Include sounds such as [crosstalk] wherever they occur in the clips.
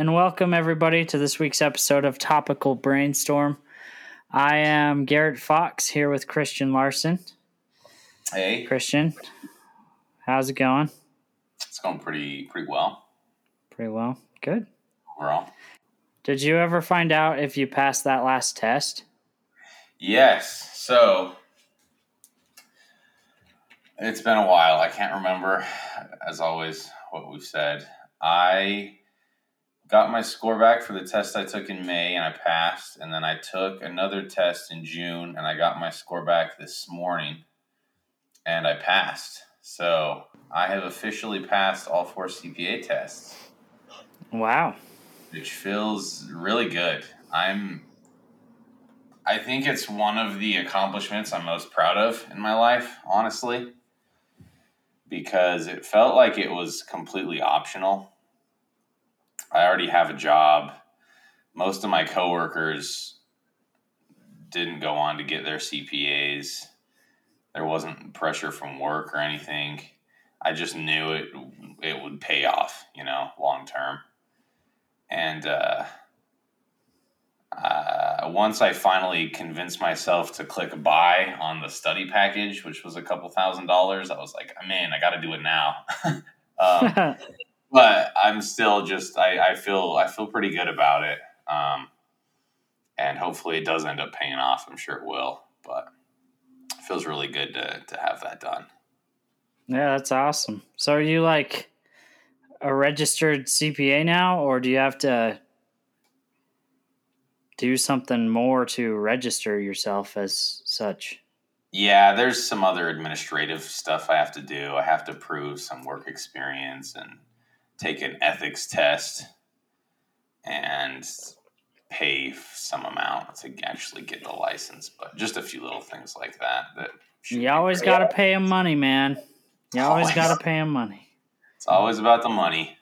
And welcome everybody to this week's episode of Topical Brainstorm. I am Garrett Fox here with Christian Larson. Hey, Christian, how's it going? it's going pretty pretty well Pretty well. Good. overall. Did you ever find out if you passed that last test? Yes, so it's been a while. I can't remember, as always, what we've said. I got my score back for the test I took in May and I passed, and then I took another test in June and I got my score back this morning and I passed. So I have officially passed all four CPA tests. Wow. which feels really good. I'm I think it's one of the accomplishments I'm most proud of in my life, honestly, because it felt like it was completely optional. I already have a job. Most of my coworkers didn't go on to get their CPAs. There wasn't pressure from work or anything. I just knew it it would pay off, you know, long term and uh, uh, once I finally convinced myself to click buy on the study package, which was a couple thousand dollars, I was like, man, I got to do it now. [laughs] um, [laughs] but I'm still just, I, I feel, I feel pretty good about it, um, and hopefully it does end up paying off. I'm sure it will, but it feels really good to to have that done. yeah, that's awesome. So are you like a registered CPA now or do you have to do something more to register yourself as such? Yeah, there's some other administrative stuff I have to do. I have to prove some work experience and take an ethics test and pay some amount to actually get the license. But just a few little things like that. That You always got to pay him money, man. You always Always. got to pay him money. It's always about the money.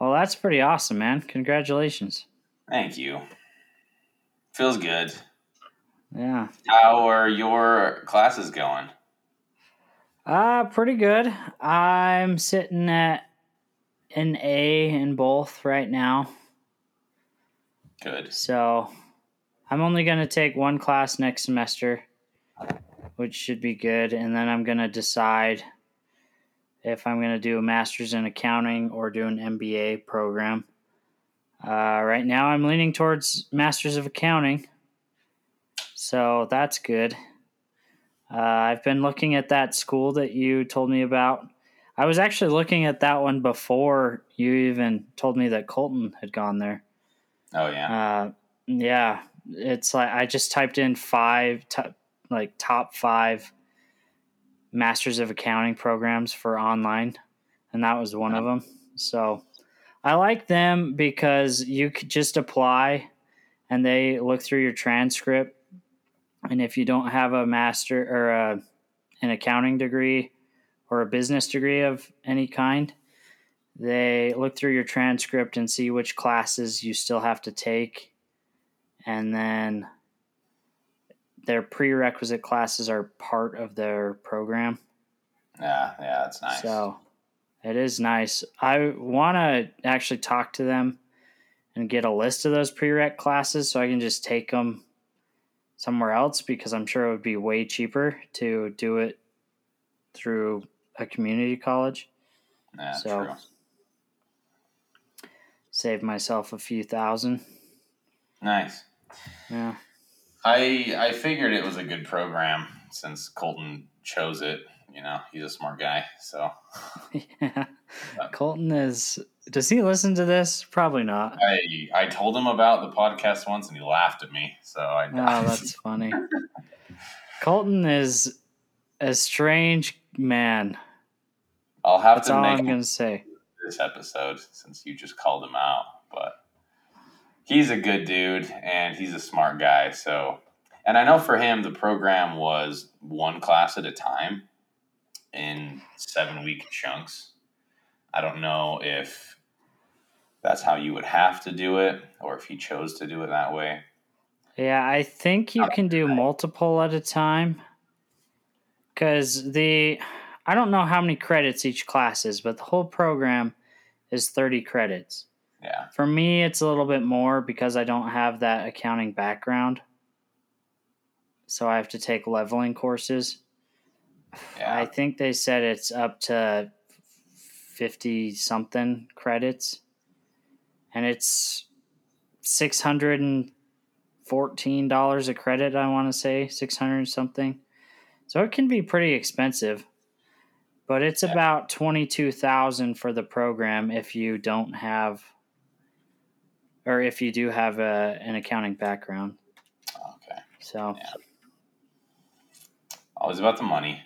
Well, that's pretty awesome, man. Congratulations. Thank you. Feels good. Yeah. How are your classes going? Uh, pretty good. I'm sitting at an A in both right now. Good. So I'm only going to take one class next semester, which should be good. And then I'm going to decide if I'm going to do a master's in accounting or do an MBA program. Uh, right now, I'm leaning towards master's of accounting. So that's good. Uh, I've been looking at that school that you told me about. I was actually looking at that one before you even told me that Colton had gone there. Oh yeah. Uh, yeah, it's like I just typed in five, top, like top five masters of accounting programs for online, and that was one of them. So I like them because you could just apply, and they look through your transcript, and if you don't have a master or a, an accounting degree or a business degree of any kind, they look through your transcript and see which classes you still have to take and then their prerequisite classes are part of their program yeah. Yeah. That's nice. so it is nice i want to actually talk to them and get a list of those prereq classes so i can just take them somewhere else because i'm sure it would be way cheaper to do it through a community college yeah. so- True. save myself a few thousand Nice. yeah I I figured it was a good program since Colton chose it. You know, he's a smart guy. So [laughs] Yeah. Colton is. Does he listen to this? Probably not. I I told him about the podcast once and he laughed at me. So I Oh, [laughs] that's funny. Colton is a strange man. I'll have That's to all make I'm to say. this episode since you just called him out. But he's a good dude and he's a smart guy. So and I know for him the program was one class at a time in seven week chunks. I don't know if that's how you would have to do it or if he chose to do it that way. Yeah, I think you can do multiple at a time. Because the. I don't know how many credits each class is, but the whole program is 30 credits. Yeah. For me, it's a little bit more because I don't have that accounting background. So I have to take leveling courses. Yeah. I think they said it's up to 50 something credits. And it's $614 a credit, I want to say, 600 something. So it can be pretty expensive. But it's Yeah. about 22,000 for the program if you don't have or if you do have a, an accounting background. Okay. So Yeah. Always about the money.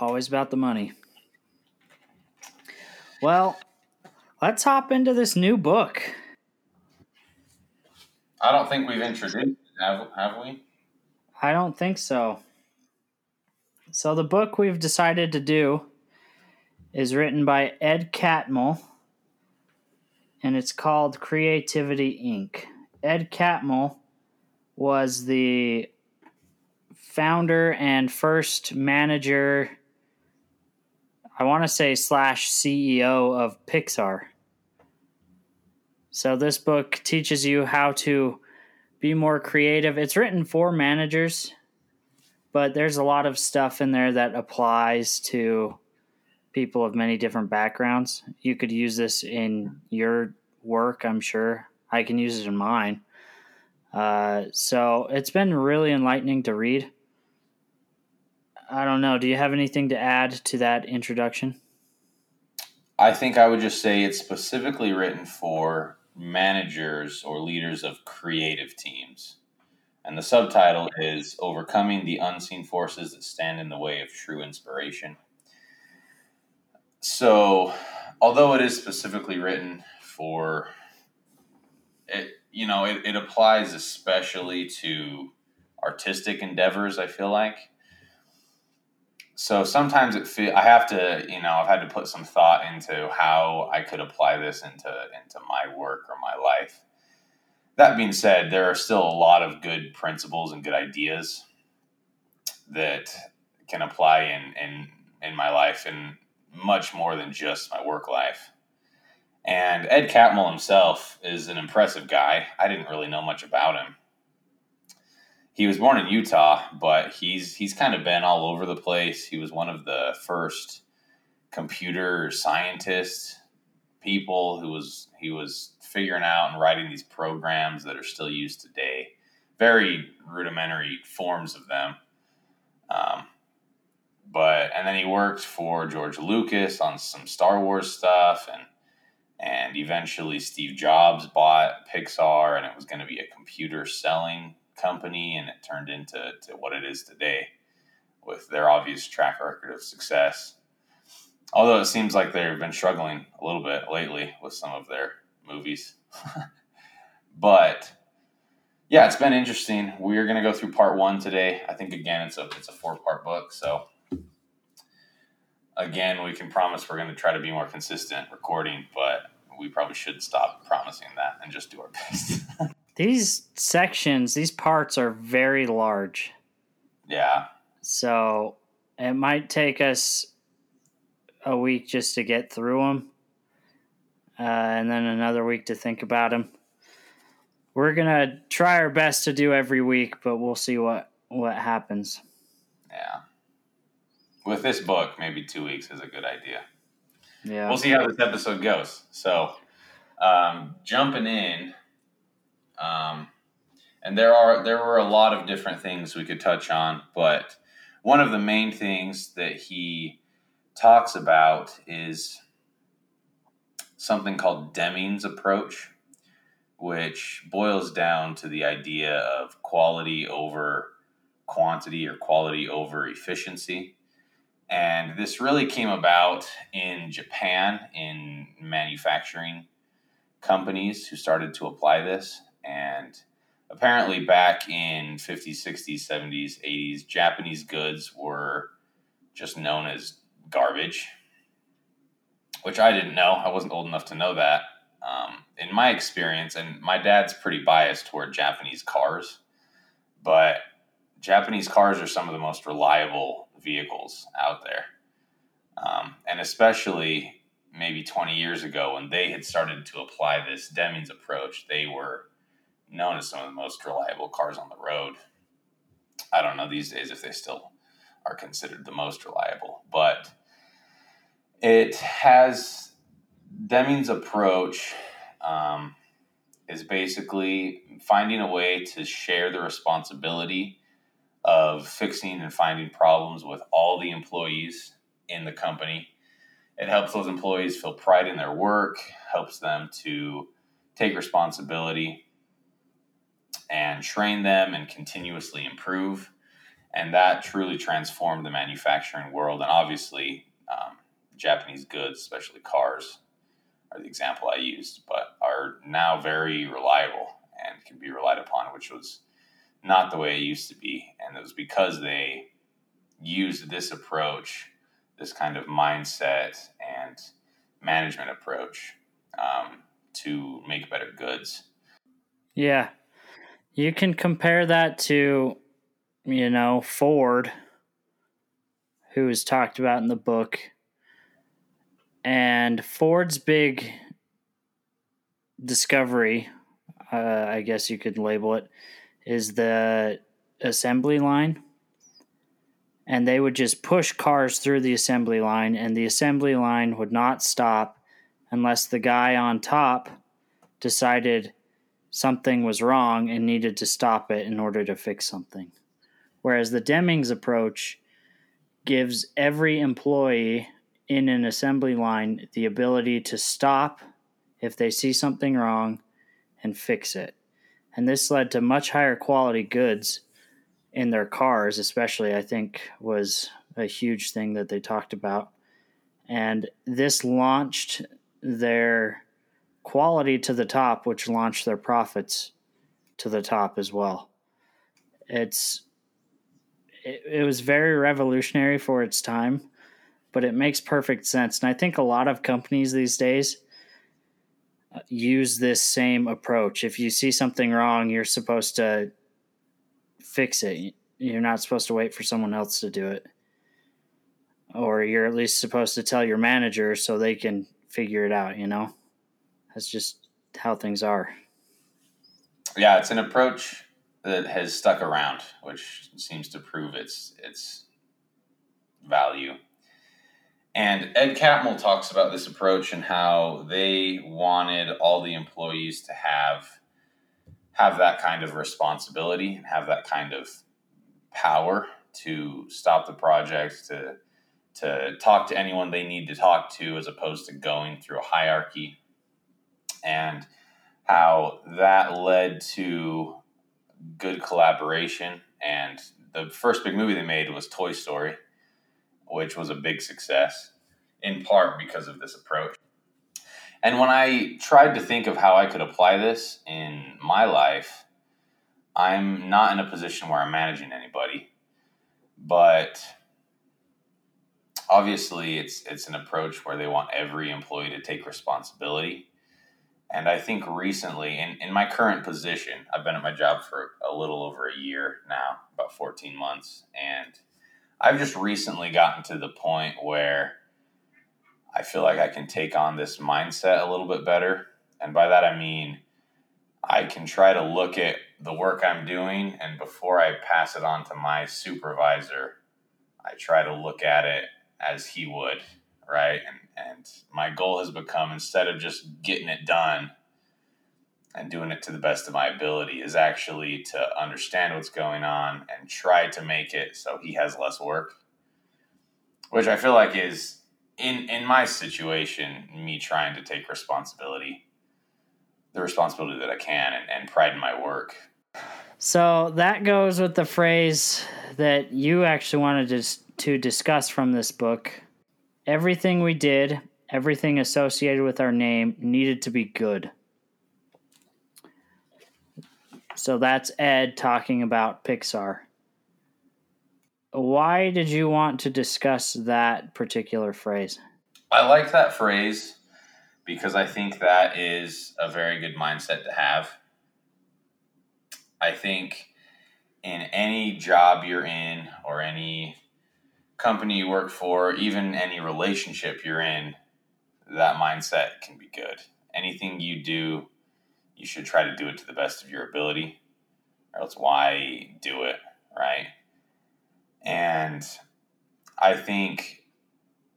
Always about the money. Well, let's hop into this new book. I don't think we've introduced it, have, have we? I don't think so. So the book we've decided to do is written by Ed Catmull and it's called Creativity Inc. Ed Catmull was the founder and first manager I want to say slash CEO of Pixar. So this book teaches you how to be more creative. It's written for managers, but there's a lot of stuff in there that applies to people of many different backgrounds. You could use this in your work, I'm sure. I can use it in mine. Uh, so it's been really enlightening to read. I don't know. Do you have anything to add to that introduction? I think I would just say it's specifically written for managers or leaders of creative teams. And the subtitle is Overcoming the Unseen Forces That Stand in the Way of True Inspiration. So, although it is specifically written for it, you know, it, it applies especially to artistic endeavors, I feel like so sometimes it feel I have to, you know, I've had to put some thought into how I could apply this into into my work or my life. That being said, there are still a lot of good principles and good ideas that can apply in in in my life and much more than just my work life. And Ed Catmull himself is an impressive guy. I didn't really know much about him he was born in Utah, but he's he's kind of been all over the place. He was one of the first computer scientist people who was he was figuring out and writing these programs that are still used today. Very rudimentary forms of them. Um, but and then he worked for George Lucas on some Star Wars stuff and and eventually Steve Jobs bought Pixar and it was going to be a computer selling company and it turned into to what it is today with their obvious track record of success. Although it seems like they've been struggling a little bit lately with some of their movies. [laughs] but yeah, it's been interesting. We're going to go through part 1 today. I think again it's a it's a four-part book, so again, we can promise we're going to try to be more consistent recording, but we probably should stop promising that and just do our best. [laughs] These sections, these parts are very large. Yeah. So it might take us a week just to get through them, uh, and then another week to think about them. We're gonna try our best to do every week, but we'll see what what happens. Yeah. With this book, maybe two weeks is a good idea. Yeah, We'll see how this episode goes. So, um, jumping in, um, and there are there were a lot of different things we could touch on, but one of the main things that he talks about is something called Deming's approach, which boils down to the idea of quality over quantity or quality over efficiency. And this really came about in Japan in manufacturing companies who started to apply this. And apparently, back in 50s, 60s, 70s, 80s, Japanese goods were just known as garbage, which I didn't know. I wasn't old enough to know that. Um, in my experience, and my dad's pretty biased toward Japanese cars, but Japanese cars are some of the most reliable vehicles out there. Um, and especially maybe 20 years ago when they had started to apply this Deming's approach, they were known as some of the most reliable cars on the road. I don't know these days if they still are considered the most reliable, but it has Deming's approach um, is basically finding a way to share the responsibility of fixing and finding problems with all the employees in the company. It helps those employees feel pride in their work, helps them to take responsibility and train them and continuously improve. And that truly transformed the manufacturing world. And obviously, um, Japanese goods, especially cars, are the example I used, but are now very reliable and can be relied upon, which was not the way it used to be. And it was because they used this approach, this kind of mindset and management approach um, to make better goods. Yeah. You can compare that to, you know, Ford, who is talked about in the book. And Ford's big discovery, uh, I guess you could label it, is the assembly line. And they would just push cars through the assembly line, and the assembly line would not stop unless the guy on top decided something was wrong and needed to stop it in order to fix something. Whereas the Deming's approach gives every employee in an assembly line the ability to stop if they see something wrong and fix it. And this led to much higher quality goods in their cars, especially, I think, was a huge thing that they talked about. And this launched their quality to the top, which launched their profits to the top as well. It's it, it was very revolutionary for its time, but it makes perfect sense. And I think a lot of companies these days uh, use this same approach. If you see something wrong, you're supposed to fix it. You're not supposed to wait for someone else to do it. Or you're at least supposed to tell your manager so they can figure it out, you know? That's just how things are. Yeah, it's an approach that has stuck around, which seems to prove its its value. And Ed Catmull talks about this approach and how they wanted all the employees to have have that kind of responsibility and have that kind of power to stop the project, to to talk to anyone they need to talk to, as opposed to going through a hierarchy and how that led to good collaboration. And the first big movie they made was Toy Story, which was a big success, in part because of this approach. And when I tried to think of how I could apply this in my life, I'm not in a position where I'm managing anybody, but obviously it's it's an approach where they want every employee to take responsibility and I think recently, in, in my current position, I've been at my job for a little over a year now, about 14 months. And I've just recently gotten to the point where I feel like I can take on this mindset a little bit better. And by that, I mean, I can try to look at the work I'm doing, and before I pass it on to my supervisor, I try to look at it as he would, right? And and my goal has become instead of just getting it done and doing it to the best of my ability, is actually to understand what's going on and try to make it so he has less work. Which I feel like is in in my situation, me trying to take responsibility, the responsibility that I can and, and pride in my work. So that goes with the phrase that you actually wanted to, to discuss from this book Everything we did, everything associated with our name needed to be good. So that's Ed talking about Pixar. Why did you want to discuss that particular phrase? I like that phrase because I think that is a very good mindset to have. I think in any job you're in or any company you work for, even any relationship you're in, that mindset can be good. Anything you do, you should try to do it to the best of your ability, or else why do it, right? And I think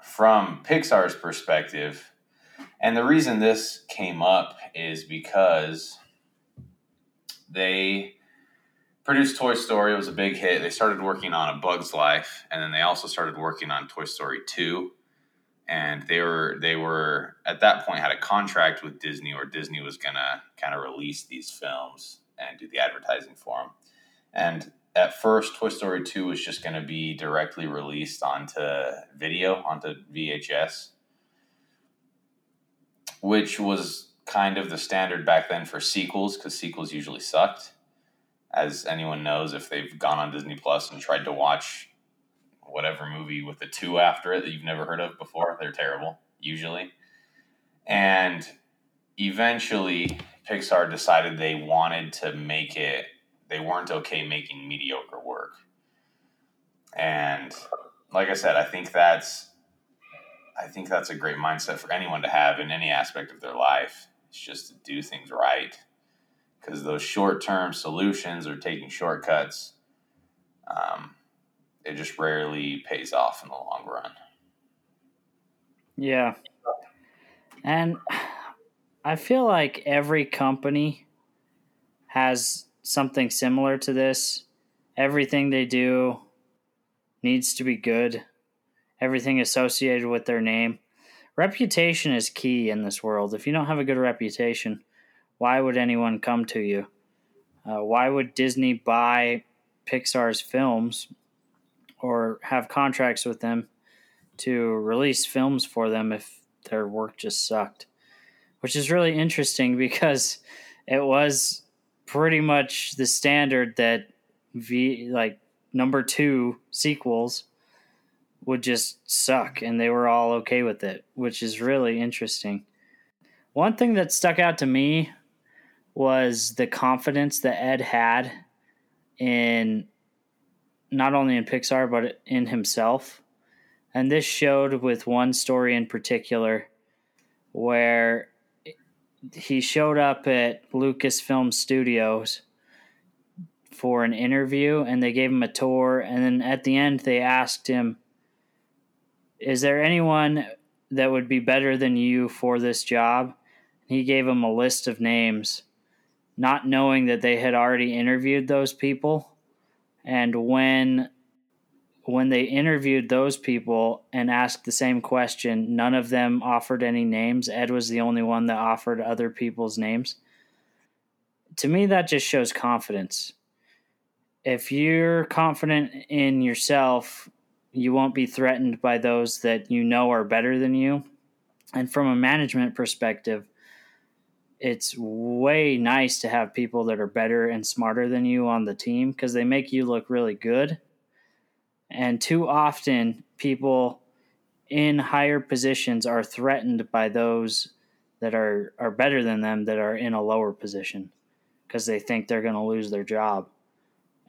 from Pixar's perspective, and the reason this came up is because they produced Toy Story. It was a big hit. They started working on A Bug's Life, and then they also started working on Toy Story Two. And they were they were at that point had a contract with Disney, where Disney was gonna kind of release these films and do the advertising for them. And at first, Toy Story Two was just gonna be directly released onto video, onto VHS, which was kind of the standard back then for sequels because sequels usually sucked as anyone knows, if they've gone on Disney Plus and tried to watch whatever movie with the two after it that you've never heard of before, they're terrible, usually. And eventually, Pixar decided they wanted to make it, they weren't okay making mediocre work. And like I said, I think that's. I think that's a great mindset for anyone to have in any aspect of their life. It's just to do things right because those short term solutions or taking shortcuts, um, it just rarely pays off in the long run. Yeah. And I feel like every company has something similar to this. Everything they do needs to be good, everything associated with their name. Reputation is key in this world. If you don't have a good reputation, why would anyone come to you? Uh, why would Disney buy Pixar's films or have contracts with them to release films for them if their work just sucked? Which is really interesting [laughs] because it was pretty much the standard that V like number two sequels would just suck and they were all okay with it, which is really interesting. One thing that stuck out to me was the confidence that Ed had in not only in Pixar but in himself. And this showed with one story in particular where he showed up at Lucasfilm Studios for an interview and they gave him a tour and then at the end they asked him is there anyone that would be better than you for this job? He gave him a list of names not knowing that they had already interviewed those people. And when when they interviewed those people and asked the same question none of them offered any names. Ed was the only one that offered other people's names. To me that just shows confidence. If you're confident in yourself you won't be threatened by those that you know are better than you. And from a management perspective it's way nice to have people that are better and smarter than you on the team because they make you look really good. And too often, people in higher positions are threatened by those that are, are better than them that are in a lower position because they think they're going to lose their job.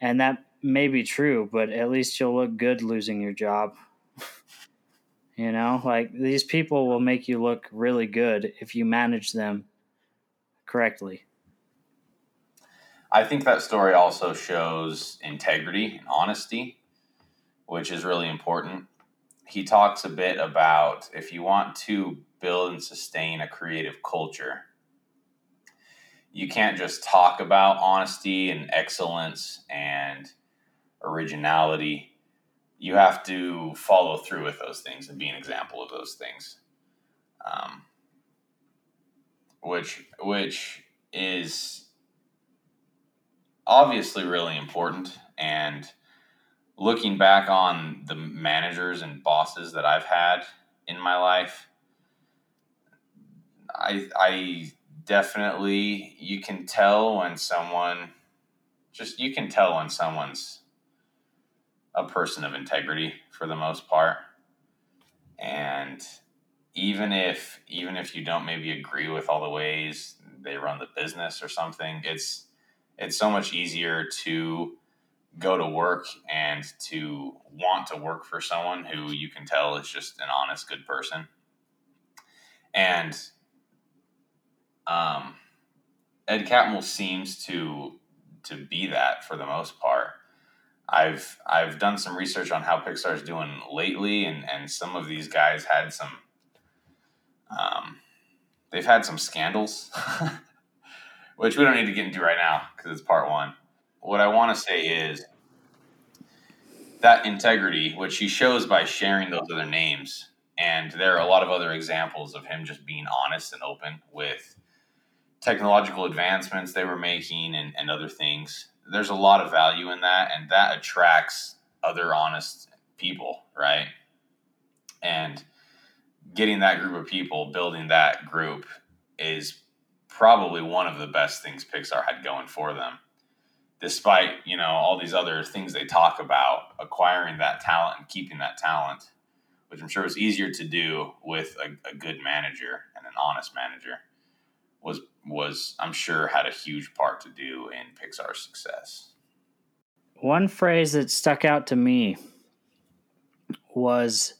And that may be true, but at least you'll look good losing your job. [laughs] you know, like these people will make you look really good if you manage them correctly. I think that story also shows integrity and honesty, which is really important. He talks a bit about if you want to build and sustain a creative culture, you can't just talk about honesty and excellence and originality. You have to follow through with those things and be an example of those things. Um, which which is obviously really important. And looking back on the managers and bosses that I've had in my life I I definitely you can tell when someone just you can tell when someone's a person of integrity for the most part. And even if even if you don't maybe agree with all the ways they run the business or something, it's it's so much easier to go to work and to want to work for someone who you can tell is just an honest, good person. And um, Ed Catmull seems to to be that for the most part. I've I've done some research on how Pixar's doing lately, and and some of these guys had some. Um, they've had some scandals, [laughs] which we don't need to get into right now because it's part one. What I want to say is that integrity, which he shows by sharing those other names, and there are a lot of other examples of him just being honest and open with technological advancements they were making and, and other things. There's a lot of value in that, and that attracts other honest people, right? And getting that group of people, building that group is probably one of the best things Pixar had going for them. Despite, you know, all these other things they talk about, acquiring that talent and keeping that talent, which I'm sure was easier to do with a, a good manager and an honest manager, was was I'm sure had a huge part to do in Pixar's success. One phrase that stuck out to me was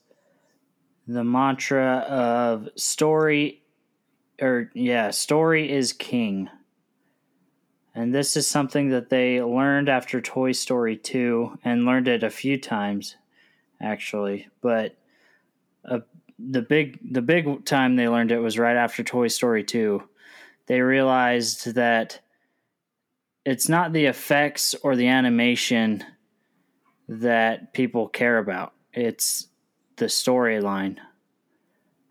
the mantra of story or yeah, story is king. And this is something that they learned after Toy Story 2 and learned it a few times actually, but uh, the big the big time they learned it was right after Toy Story 2. They realized that it's not the effects or the animation that people care about. It's the storyline.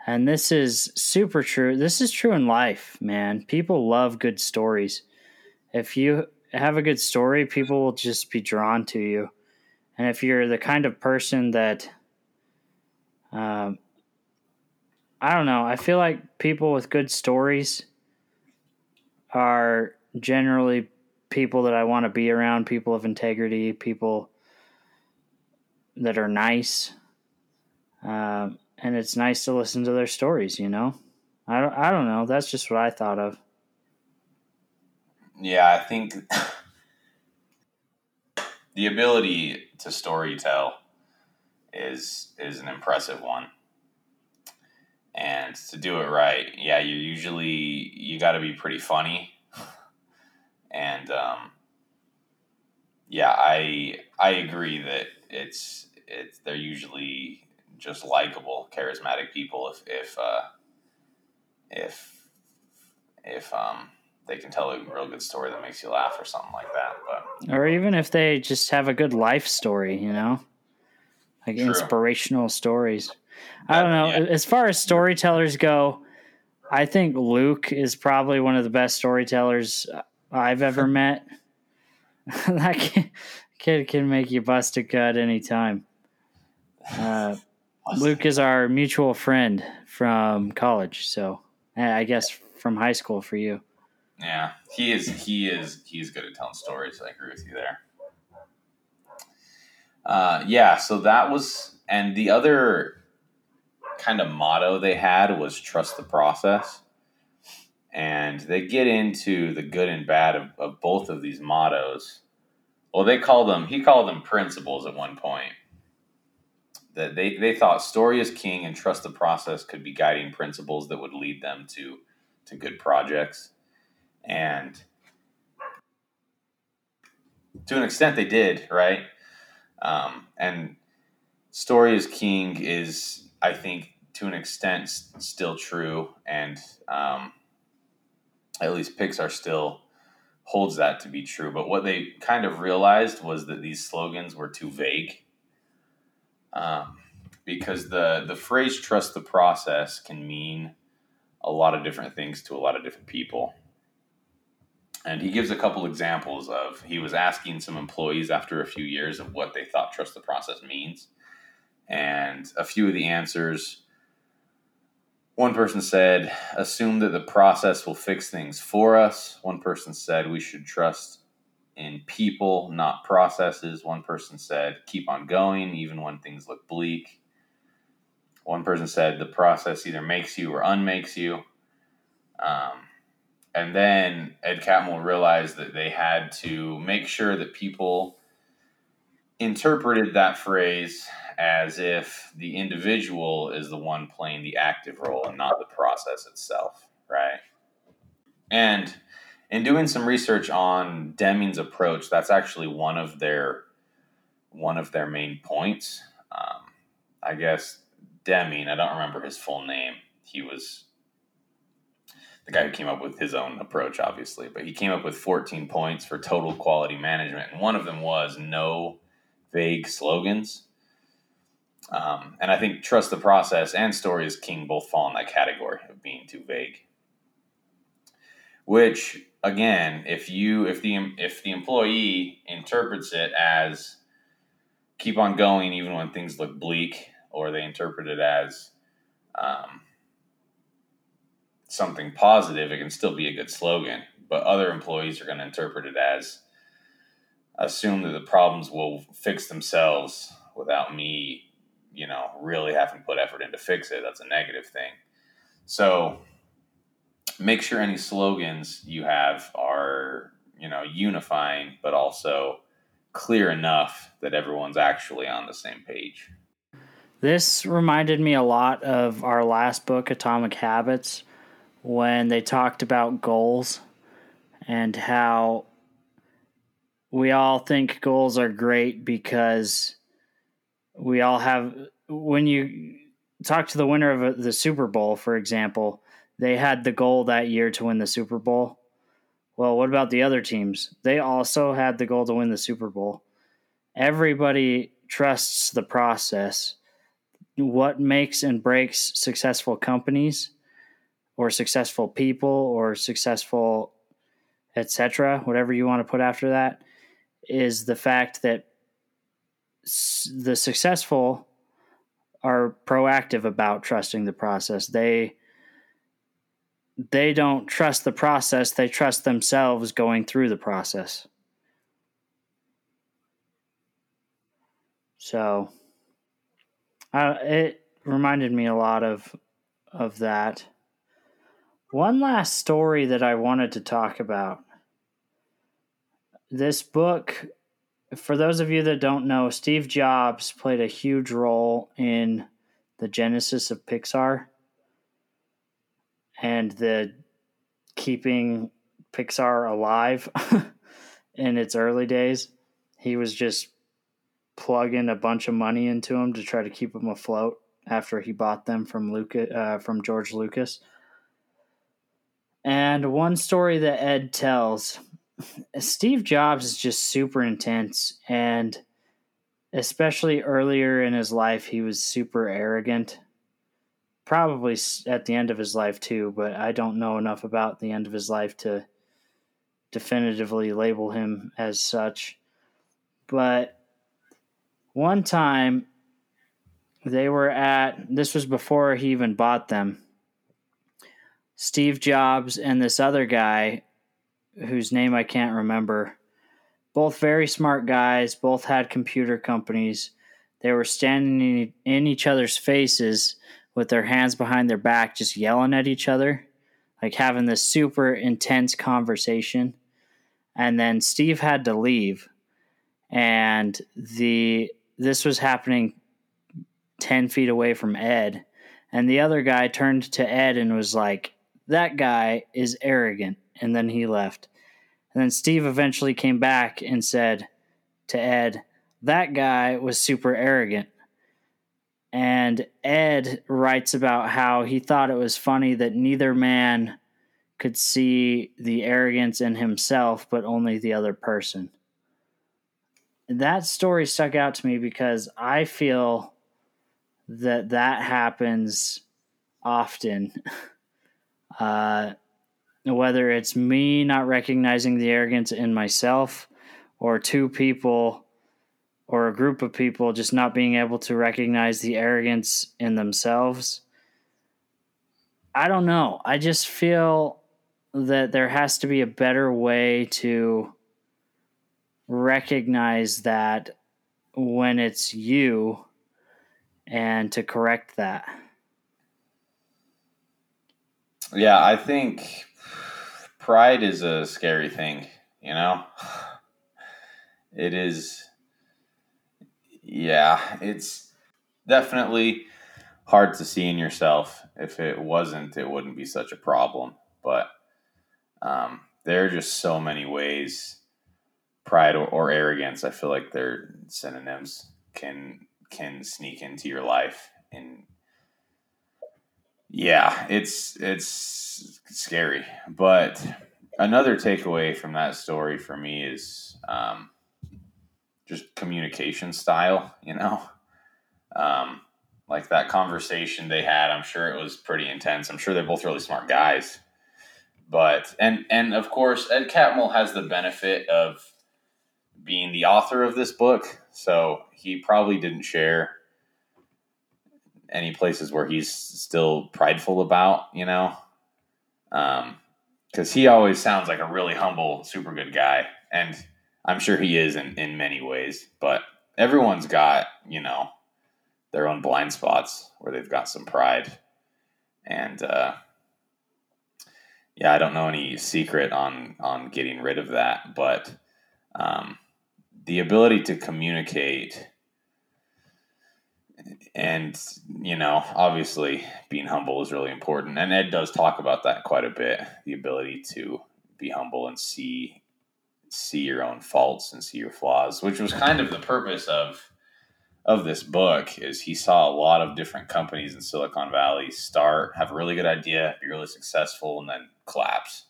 And this is super true. This is true in life, man. People love good stories. If you have a good story, people will just be drawn to you. And if you're the kind of person that, um, I don't know, I feel like people with good stories are generally people that I want to be around, people of integrity, people that are nice. Um, and it's nice to listen to their stories, you know? I don't, I don't know. That's just what I thought of. Yeah, I think [laughs] the ability to story tell is is an impressive one. And to do it right, yeah, you usually you got to be pretty funny. [laughs] And um, yeah, I I agree that it's it's they're usually just likable, charismatic people if if uh, if if um, they can tell a real good story that makes you laugh or something like that. But or even if they just have a good life story, you know, like True. inspirational stories. I don't know. Yeah. As far as storytellers go, I think Luke is probably one of the best storytellers I've ever [laughs] met. [laughs] that kid, kid, can make you bust a gut anytime. Uh, Luke is our mutual friend from college, so I guess from high school for you. Yeah, he is. He is. He's good at telling stories. I agree with you there. Uh, yeah, so that was, and the other kind of motto they had was trust the process. And they get into the good and bad of, of both of these mottos. Well, they call them, he called them principles at one point that they, they thought story is king and trust the process could be guiding principles that would lead them to to good projects. And to an extent they did right? Um, and story is king is i think to an extent still true. And um, at least pixar still holds that to be true. But what they kind of realized was that these slogans were too vague um, because the the phrase "trust the process" can mean a lot of different things to a lot of different people. And he gives a couple examples of he was asking some employees after a few years of what they thought trust the process means. And a few of the answers one person said, assume that the process will fix things for us. One person said we should trust in people, not processes. One person said, keep on going, even when things look bleak. One person said, the process either makes you or unmakes you. Um, and then Ed Catmull realized that they had to make sure that people interpreted that phrase as if the individual is the one playing the active role and not the process itself, right? And in doing some research on Deming's approach, that's actually one of their one of their main points. Um, I guess Deming, I don't remember his full name. He was the guy who came up with his own approach, obviously, but he came up with 14 points for total quality management. And one of them was no vague slogans. Um, and I think trust the process and story is king both fall in that category of being too vague. Which again, if you if the if the employee interprets it as keep on going even when things look bleak, or they interpret it as um, something positive, it can still be a good slogan. But other employees are going to interpret it as assume that the problems will fix themselves without me, you know, really having to put effort in to fix it. That's a negative thing. So make sure any slogans you have are, you know, unifying, but also clear enough that everyone's actually on the same page. This reminded me a lot of our last book, Atomic Habits, when they talked about goals and how we all think goals are great because we all have when you talk to the winner of the Super Bowl for example they had the goal that year to win the Super Bowl. Well what about the other teams? They also had the goal to win the Super Bowl. Everybody trusts the process. What makes and breaks successful companies or successful people or successful etc whatever you want to put after that is the fact that the successful are proactive about trusting the process. They they don't trust the process, they trust themselves going through the process. So uh, it reminded me a lot of of that. One last story that I wanted to talk about this book, for those of you that don't know, Steve Jobs played a huge role in the genesis of Pixar and the keeping Pixar alive [laughs] in its early days. He was just plugging a bunch of money into them to try to keep them afloat after he bought them from Lucas, uh, from George Lucas. And one story that Ed tells Steve Jobs is just super intense and especially earlier in his life he was super arrogant. Probably at the end of his life too, but I don't know enough about the end of his life to definitively label him as such. But one time they were at this was before he even bought them. Steve Jobs and this other guy whose name I can't remember. Both very smart guys, both had computer companies. They were standing in each other's faces with their hands behind their back, just yelling at each other, like having this super intense conversation. And then Steve had to leave. And the this was happening 10 feet away from Ed. And the other guy turned to Ed and was like, That guy is arrogant and then he left. And then Steve eventually came back and said to Ed, that guy was super arrogant. And Ed writes about how he thought it was funny that neither man could see the arrogance in himself, but only the other person. That story stuck out to me because I feel that that happens often. [laughs] Uh, whether it's me not recognizing the arrogance in myself or two people or a group of people just not being able to recognize the arrogance in themselves. I don't know. I just feel that there has to be a better way to recognize that when it's you and to correct that. Yeah, I think pride is a scary thing, you know? [sighs] It is yeah, it's definitely hard to see in yourself. If it wasn't, it wouldn't be such a problem. But um, there are just so many ways pride or, or arrogance. I feel like they're synonyms can can sneak into your life and yeah, it's it's scary. But another takeaway from that story for me is um, just communication style. You know, um, like that conversation they had. I'm sure it was pretty intense. I'm sure they're both really smart guys. But and and of course, Ed Catmull has the benefit of being the author of this book, so he probably didn't share any places where he's still prideful about, you know, because um, he always sounds like a really humble, super good guy, and I'm sure he is in in many ways. But everyone's got you know their own blind spots where they've got some pride, and uh, yeah, I don't know any secret on on getting rid of that, but um, the ability to communicate and you know obviously being humble is really important and ed does talk about that quite a bit the ability to be humble and see see your own faults and see your flaws which was kind of the purpose of of this book is he saw a lot of different companies in silicon valley start have a really good idea be really successful and then collapse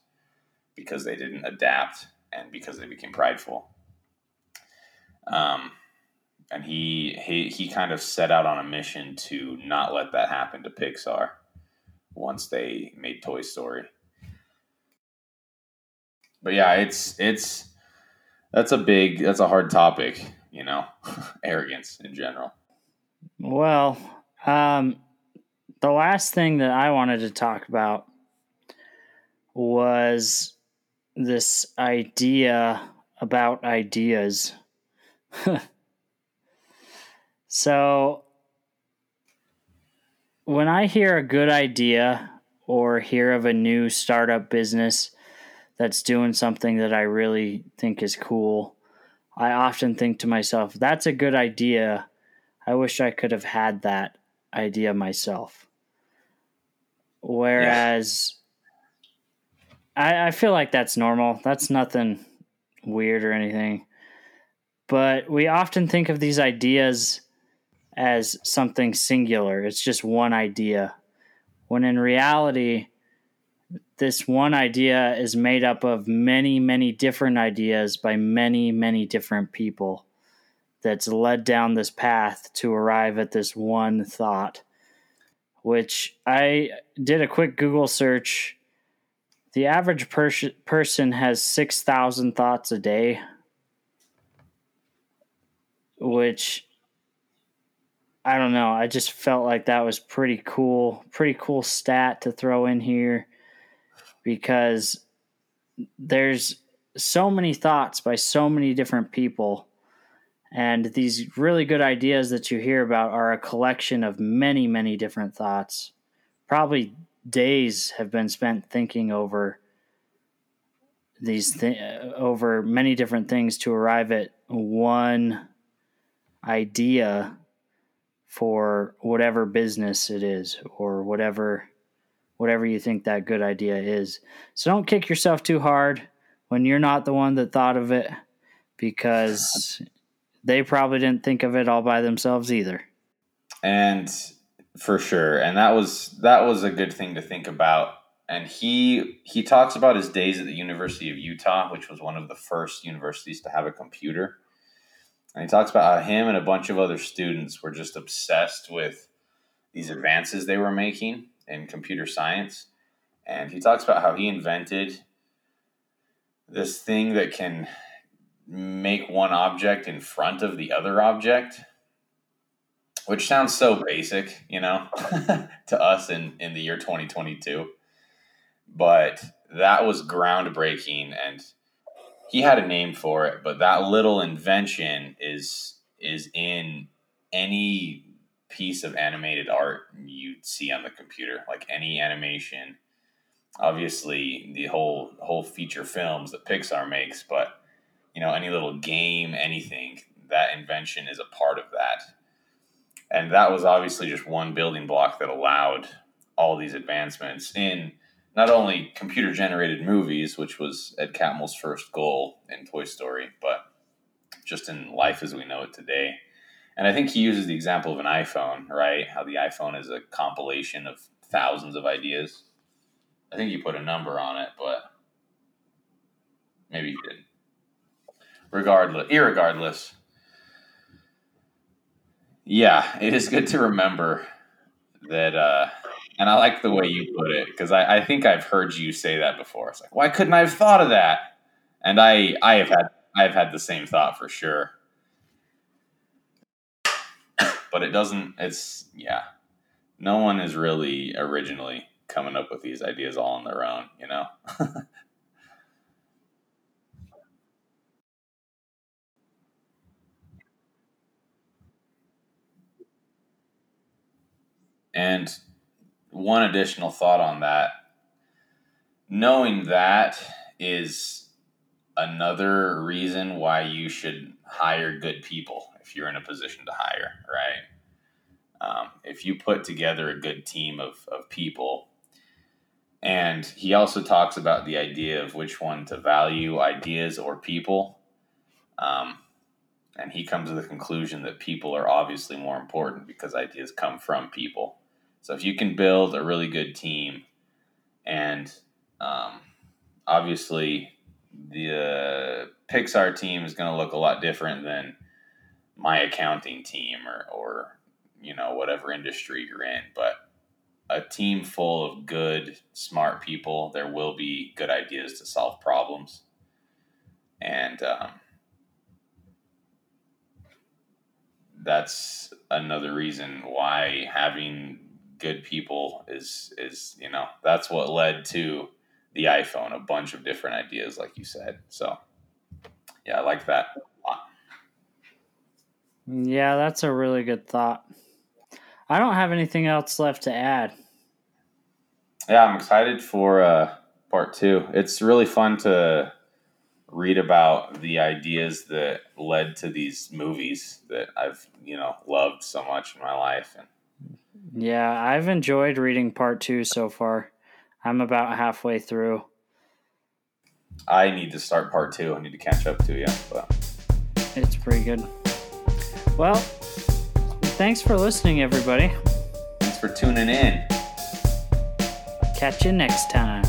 because they didn't adapt and because they became prideful um, and he he he kind of set out on a mission to not let that happen to Pixar once they made Toy Story. But yeah, it's it's that's a big that's a hard topic, you know, [laughs] arrogance in general. Well, um the last thing that I wanted to talk about was this idea about ideas. [laughs] So when I hear a good idea or hear of a new startup business that's doing something that I really think is cool, I often think to myself, that's a good idea. I wish I could have had that idea myself. Whereas I, I feel like that's normal. That's nothing weird or anything. But we often think of these ideas as something singular. It's just one idea. When in reality, this one idea is made up of many, many different ideas by many, many different people that's led down this path to arrive at this one thought. Which I did a quick Google search. The average pers- person has 6,000 thoughts a day, which I don't know. I just felt like that was pretty cool, pretty cool stat to throw in here because there's so many thoughts by so many different people. And these really good ideas that you hear about are a collection of many, many different thoughts. Probably days have been spent thinking over these th- uh, over many different things to arrive at one idea for whatever business it is or whatever whatever you think that good idea is. So don't kick yourself too hard when you're not the one that thought of it because they probably didn't think of it all by themselves either. And for sure. And that was that was a good thing to think about. And he he talks about his days at the University of Utah, which was one of the first universities to have a computer. And he talks about how him and a bunch of other students were just obsessed with these advances they were making in computer science. And he talks about how he invented this thing that can make one object in front of the other object, which sounds so basic, you know, [laughs] to us in, in the year 2022. But that was groundbreaking and he had a name for it, but that little invention is is in any piece of animated art you'd see on the computer, like any animation. Obviously, the whole whole feature films that Pixar makes, but you know, any little game, anything, that invention is a part of that. And that was obviously just one building block that allowed all these advancements in not only computer generated movies, which was Ed Catmull's first goal in Toy Story, but just in life as we know it today. And I think he uses the example of an iPhone, right? How the iPhone is a compilation of thousands of ideas. I think you put a number on it, but maybe he didn't. Regardless, irregardless, yeah, it is good to remember that uh, and I like the way you put it because I, I think I've heard you say that before. It's like, why couldn't I have thought of that? And I I have had I've had the same thought for sure. But it doesn't it's yeah. No one is really originally coming up with these ideas all on their own, you know? [laughs] and one additional thought on that knowing that is another reason why you should hire good people if you're in a position to hire, right? Um, if you put together a good team of, of people, and he also talks about the idea of which one to value ideas or people. Um, and he comes to the conclusion that people are obviously more important because ideas come from people. So if you can build a really good team, and um, obviously the Pixar team is going to look a lot different than my accounting team or, or you know whatever industry you're in, but a team full of good, smart people, there will be good ideas to solve problems, and um, that's another reason why having good people is is you know that's what led to the iPhone, a bunch of different ideas, like you said. So yeah, I like that Yeah, that's a really good thought. I don't have anything else left to add. Yeah, I'm excited for uh, part two. It's really fun to read about the ideas that led to these movies that I've you know loved so much in my life and yeah, I've enjoyed reading part two so far. I'm about halfway through. I need to start part two. I need to catch up to you. But. It's pretty good. Well, thanks for listening, everybody. Thanks for tuning in. Catch you next time.